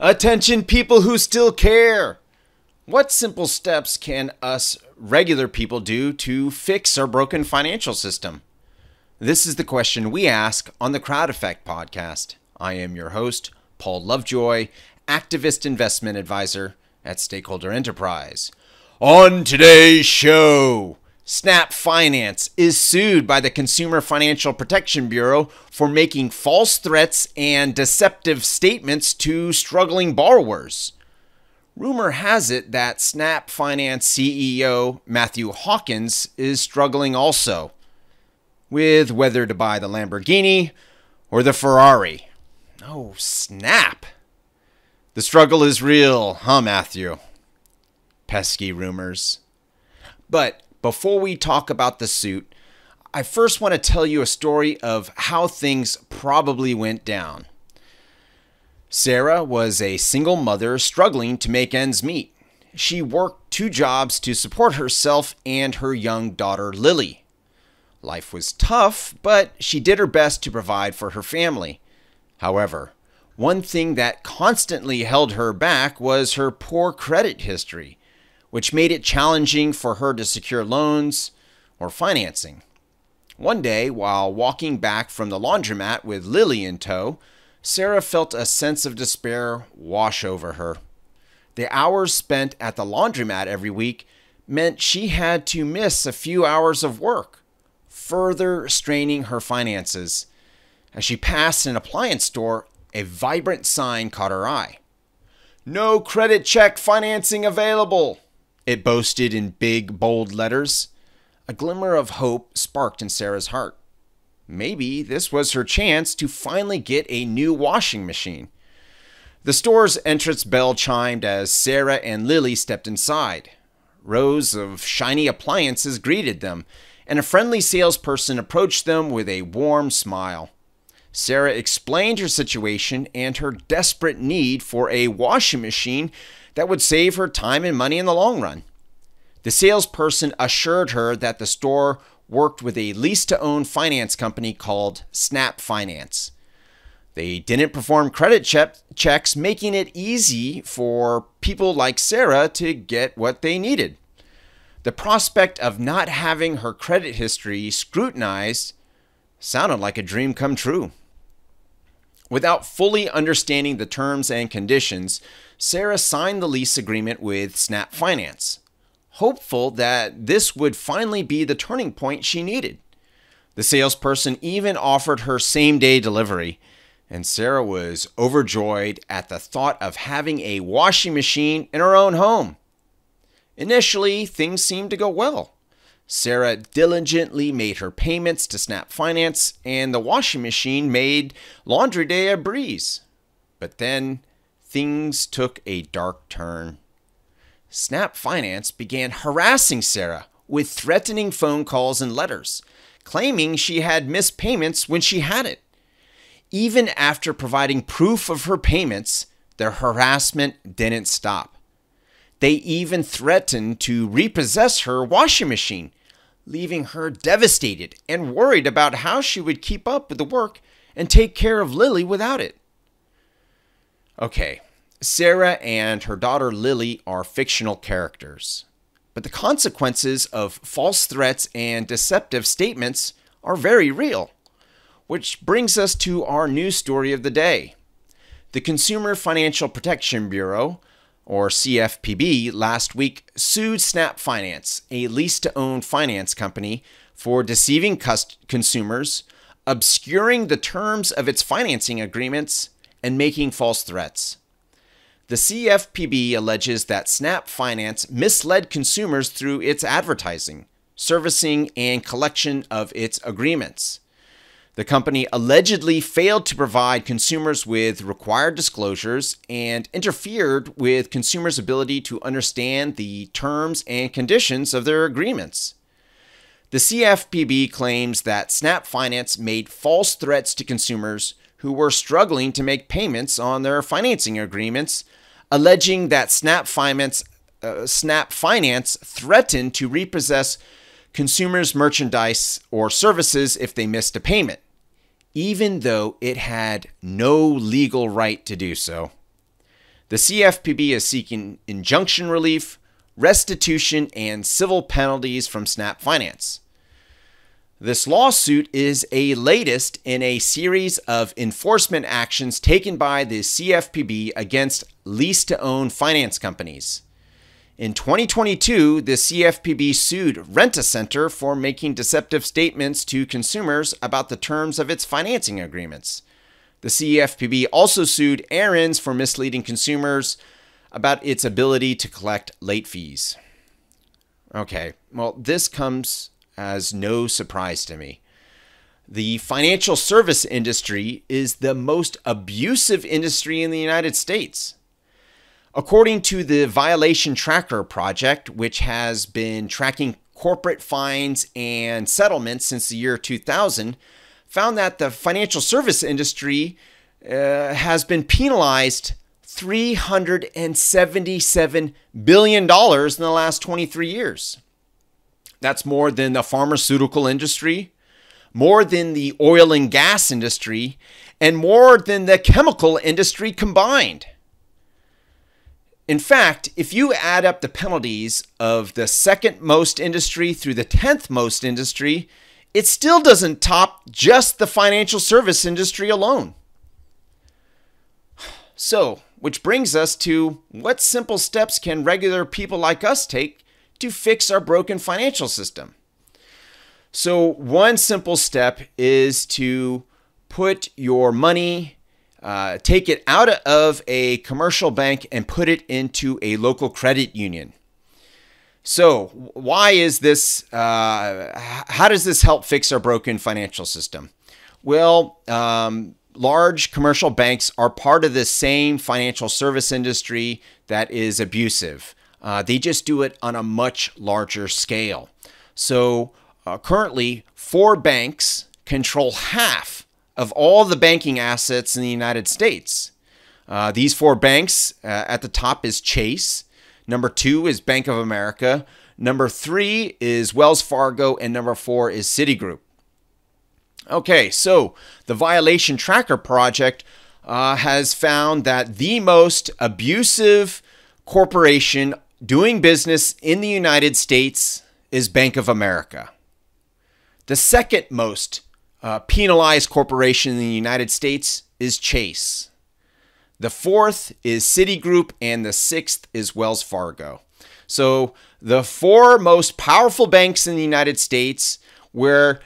Attention, people who still care! What simple steps can us regular people do to fix our broken financial system? This is the question we ask on the Crowd Effect podcast. I am your host, Paul Lovejoy, activist investment advisor at Stakeholder Enterprise. On today's show, Snap Finance is sued by the Consumer Financial Protection Bureau for making false threats and deceptive statements to struggling borrowers. Rumor has it that Snap Finance CEO Matthew Hawkins is struggling also with whether to buy the Lamborghini or the Ferrari. Oh, snap! The struggle is real, huh, Matthew? Pesky rumors. But before we talk about the suit, I first want to tell you a story of how things probably went down. Sarah was a single mother struggling to make ends meet. She worked two jobs to support herself and her young daughter, Lily. Life was tough, but she did her best to provide for her family. However, one thing that constantly held her back was her poor credit history which made it challenging for her to secure loans or financing. One day, while walking back from the laundromat with Lily in tow, Sarah felt a sense of despair wash over her. The hours spent at the laundromat every week meant she had to miss a few hours of work, further straining her finances. As she passed an appliance store, a vibrant sign caught her eye. No credit check financing available. It boasted in big, bold letters. A glimmer of hope sparked in Sarah's heart. Maybe this was her chance to finally get a new washing machine. The store's entrance bell chimed as Sarah and Lily stepped inside. Rows of shiny appliances greeted them, and a friendly salesperson approached them with a warm smile. Sarah explained her situation and her desperate need for a washing machine that would save her time and money in the long run. The salesperson assured her that the store worked with a lease to own finance company called Snap Finance. They didn't perform credit che- checks, making it easy for people like Sarah to get what they needed. The prospect of not having her credit history scrutinized sounded like a dream come true. Without fully understanding the terms and conditions, Sarah signed the lease agreement with Snap Finance, hopeful that this would finally be the turning point she needed. The salesperson even offered her same day delivery, and Sarah was overjoyed at the thought of having a washing machine in her own home. Initially, things seemed to go well. Sarah diligently made her payments to Snap Finance, and the washing machine made laundry day a breeze. But then things took a dark turn. Snap Finance began harassing Sarah with threatening phone calls and letters, claiming she had missed payments when she hadn't. Even after providing proof of her payments, their harassment didn't stop. They even threatened to repossess her washing machine, leaving her devastated and worried about how she would keep up with the work and take care of Lily without it. Okay, Sarah and her daughter Lily are fictional characters, but the consequences of false threats and deceptive statements are very real. Which brings us to our news story of the day. The Consumer Financial Protection Bureau, or CFPB, last week sued Snap Finance, a lease to own finance company, for deceiving consumers, obscuring the terms of its financing agreements, and making false threats. The CFPB alleges that Snap Finance misled consumers through its advertising, servicing, and collection of its agreements. The company allegedly failed to provide consumers with required disclosures and interfered with consumers' ability to understand the terms and conditions of their agreements. The CFPB claims that Snap Finance made false threats to consumers who were struggling to make payments on their financing agreements, alleging that Snap Finance, uh, Snap Finance threatened to repossess consumers' merchandise or services if they missed a payment, even though it had no legal right to do so. The CFPB is seeking injunction relief, restitution, and civil penalties from Snap Finance. This lawsuit is a latest in a series of enforcement actions taken by the CFPB against lease to own finance companies. In 2022, the CFPB sued Rent-A-Center for making deceptive statements to consumers about the terms of its financing agreements. The CFPB also sued Aaron's for misleading consumers about its ability to collect late fees. Okay, well, this comes as no surprise to me. The financial service industry is the most abusive industry in the United States. According to the Violation Tracker Project, which has been tracking corporate fines and settlements since the year 2000, found that the financial service industry uh, has been penalized $377 billion in the last 23 years. That's more than the pharmaceutical industry, more than the oil and gas industry, and more than the chemical industry combined. In fact, if you add up the penalties of the second most industry through the 10th most industry, it still doesn't top just the financial service industry alone. So, which brings us to what simple steps can regular people like us take to fix our broken financial system? So, one simple step is to put your money uh, take it out of a commercial bank and put it into a local credit union. So, why is this? Uh, how does this help fix our broken financial system? Well, um, large commercial banks are part of the same financial service industry that is abusive. Uh, they just do it on a much larger scale. So, uh, currently, four banks control half of all the banking assets in the United States. Uh, these four banks uh, at the top is Chase, number two is Bank of America, number three is Wells Fargo, and number four is Citigroup. Okay, so the Violation Tracker Project uh, has found that the most abusive corporation doing business in the United States is Bank of America. The second most uh, penalized corporation in the United States is Chase. The fourth is Citigroup, and the sixth is Wells Fargo. So, the four most powerful banks in the United States, where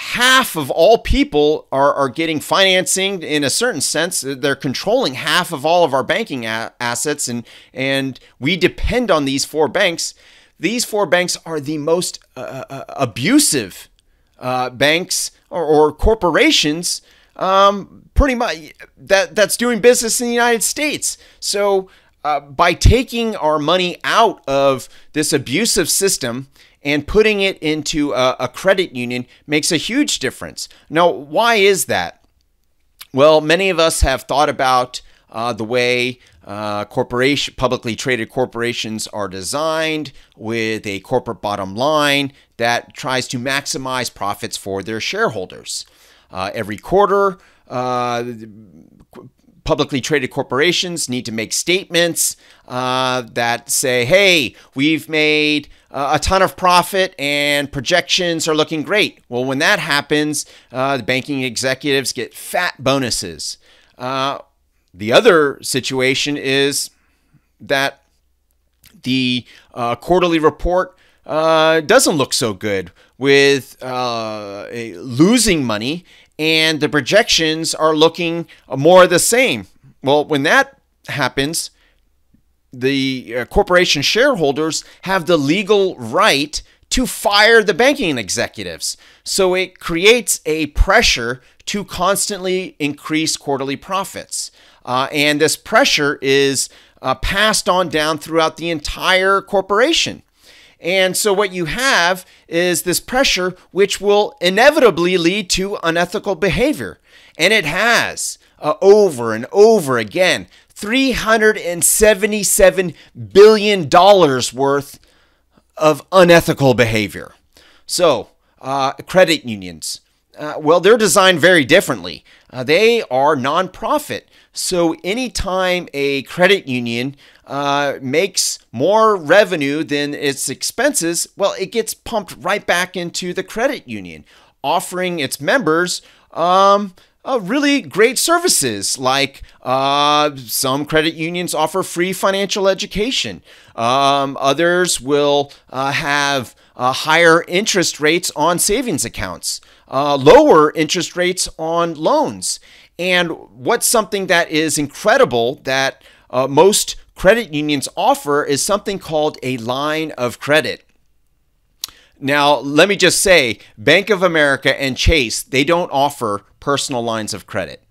half of all people are, are getting financing in a certain sense, they're controlling half of all of our banking a- assets, and, and we depend on these four banks. These four banks are the most uh, uh abusive uh, banks or, or corporations um, pretty much that that's doing business in the United States. So uh, by taking our money out of this abusive system and putting it into a, a credit union makes a huge difference. Now, why is that? Well, many of us have thought about uh, the way uh, corporation publicly traded corporations are designed with a corporate bottom line that tries to maximize profits for their shareholders. Uh, every quarter, uh, publicly traded corporations need to make statements uh, that say, hey, we've made uh, a ton of profit and projections are looking great. Well, when that happens, uh, the banking executives get fat bonuses. Uh, the other situation is that the uh, quarterly report uh, doesn't look so good with losing money, and the projections are looking more the same. Well, when that happens, the uh, corporation shareholders have the legal right to fire the banking executives. So it creates a pressure to constantly increase quarterly profits. Uh, and this pressure is uh, passed on down throughout the entire corporation. And so, what you have is this pressure, which will inevitably lead to unethical behavior. And it has uh, over and over again $377 billion worth of unethical behavior. So, uh, credit unions, uh, well, they're designed very differently. Uh, they are nonprofit. So, anytime a credit union uh, makes more revenue than its expenses, well, it gets pumped right back into the credit union, offering its members um, uh, really great services like uh, some credit unions offer free financial education. Um, others will uh, have uh, higher interest rates on savings accounts, uh, lower interest rates on loans. And what's something that is incredible that uh, most credit unions offer is something called a line of credit. Now, let me just say Bank of America and Chase, they don't offer personal lines of credit,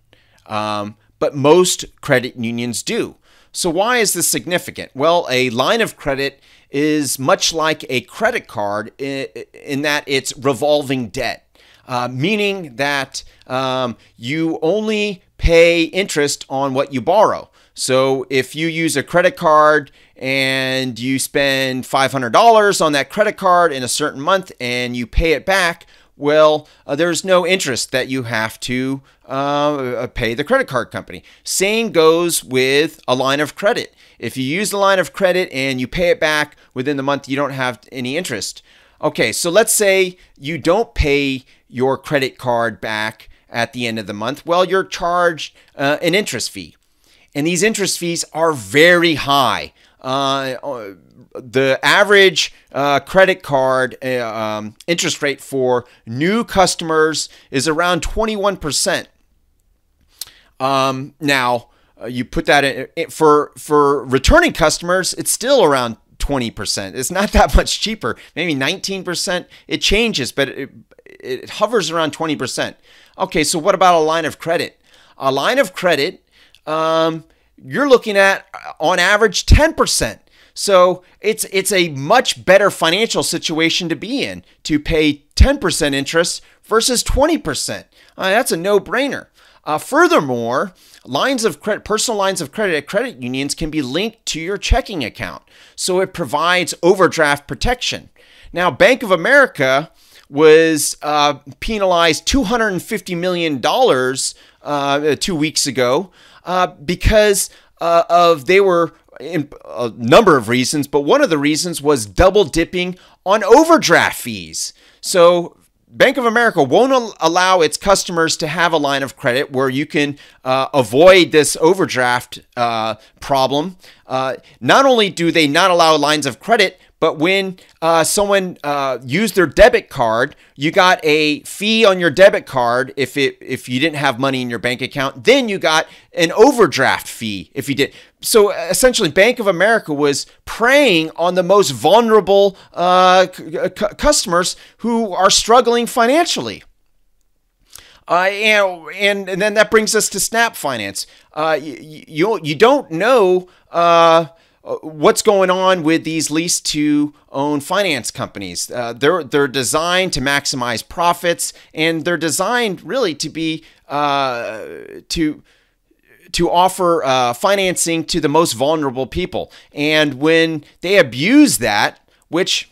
um, but most credit unions do. So, why is this significant? Well, a line of credit is much like a credit card in, in that it's revolving debt uh, meaning that um, you only pay interest on what you borrow. So if you use a credit card and you spend $500 on that credit card in a certain month and you pay it back, well, uh, there's no interest that you have to uh, pay the credit card company. Same goes with a line of credit. If you use the line of credit and you pay it back within the month, you don't have any interest. Okay, so let's say you don't pay your credit card back at the end of the month. Well, you're charged uh, an interest fee, and these interest fees are very high. Uh, uh the average uh, credit card uh, um, interest rate for new customers is around 21%. Um, now, uh, you put that in, for for returning customers, it's still around 20%. It's not that much cheaper, maybe 19%. It changes, but it, it hovers around 20%. Okay, so what about a line of credit? A line of credit, um, you're looking at uh, on average 10%. So it's it's a much better financial situation to be in to pay 10% interest versus 20%. Uh, that's a no-brainer. Uh, furthermore, lines of credit, personal lines of credit at credit unions can be linked to your checking account, so it provides overdraft protection. Now, Bank of America was uh, penalized $250 million uh, two weeks ago uh, because uh, of they were in a number of reasons, but one of the reasons was double dipping on overdraft fees. So Bank of America won't allow its customers to have a line of credit where you can uh, avoid this overdraft uh, problem. Uh, not only do they not allow lines of credit, but when uh, someone uh, used their debit card, you got a fee on your debit card if it if you didn't have money in your bank account. Then you got an overdraft fee if you did. So essentially, Bank of America was preying on the most vulnerable uh, c- customers who are struggling financially. Uh, and, and, and then that brings us to Snap Finance. Uh, you, you, you don't know uh, uh, what's going on with these lease to own finance companies. Uh, they're they're designed to maximize profits, and they're designed really to be uh, to to offer uh, financing to the most vulnerable people. And when they abuse that, which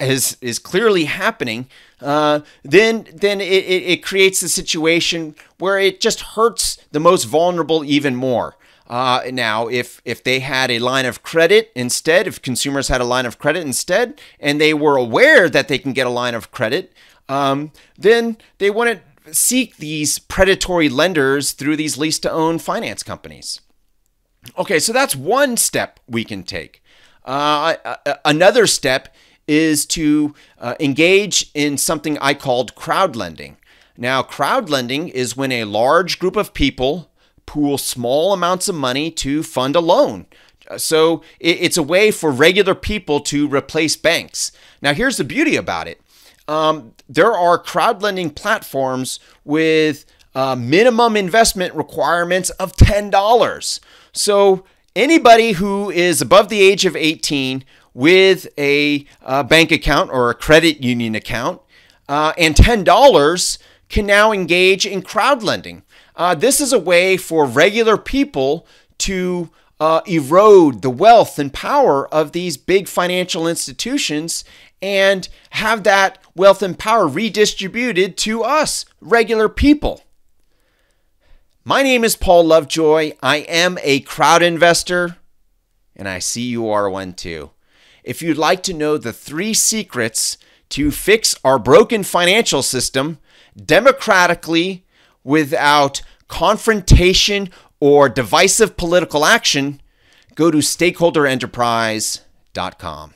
is is clearly happening, uh, then then it, it, it creates a situation where it just hurts the most vulnerable even more. Uh, now, if if they had a line of credit instead, if consumers had a line of credit instead, and they were aware that they can get a line of credit, um, then they wouldn't seek these predatory lenders through these lease to own finance companies. Okay, so that's one step we can take. Uh, another step is to uh, engage in something I called crowd lending. Now, crowd lending is when a large group of people pool small amounts of money to fund a loan. So it's a way for regular people to replace banks. Now, here's the beauty about it um, there are crowd lending platforms with uh, minimum investment requirements of $10. So anybody who is above the age of 18 with a uh, bank account or a credit union account uh, and $10 can now engage in crowd lending. Uh, this is a way for regular people to uh, erode the wealth and power of these big financial institutions and have that wealth and power redistributed to us, regular people. My name is Paul Lovejoy. I am a crowd investor, and I see you are one too. If you'd like to know the three secrets to fix our broken financial system democratically without confrontation or divisive political action, go to stakeholderenterprise.com.